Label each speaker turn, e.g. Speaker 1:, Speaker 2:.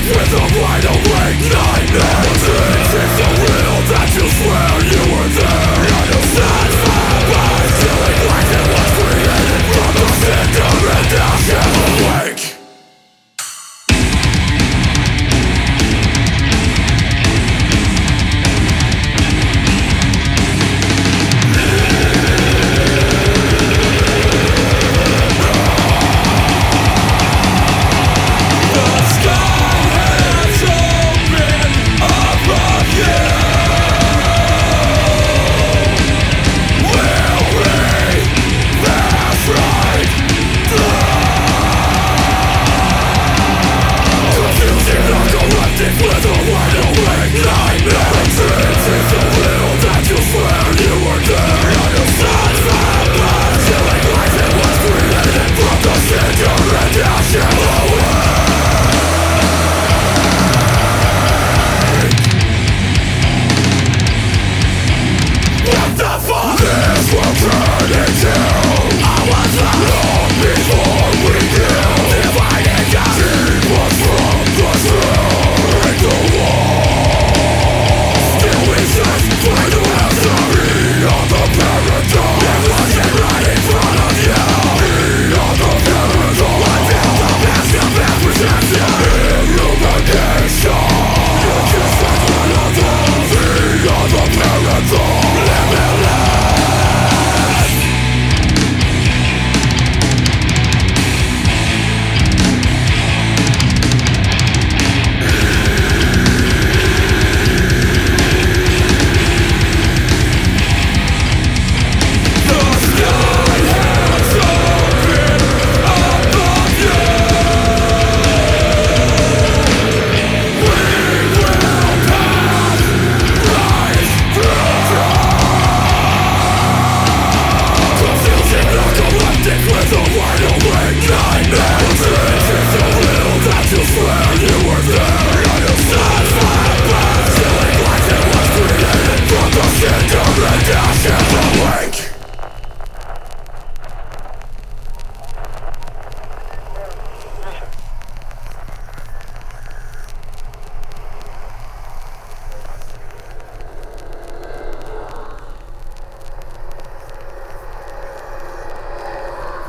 Speaker 1: It's with the final.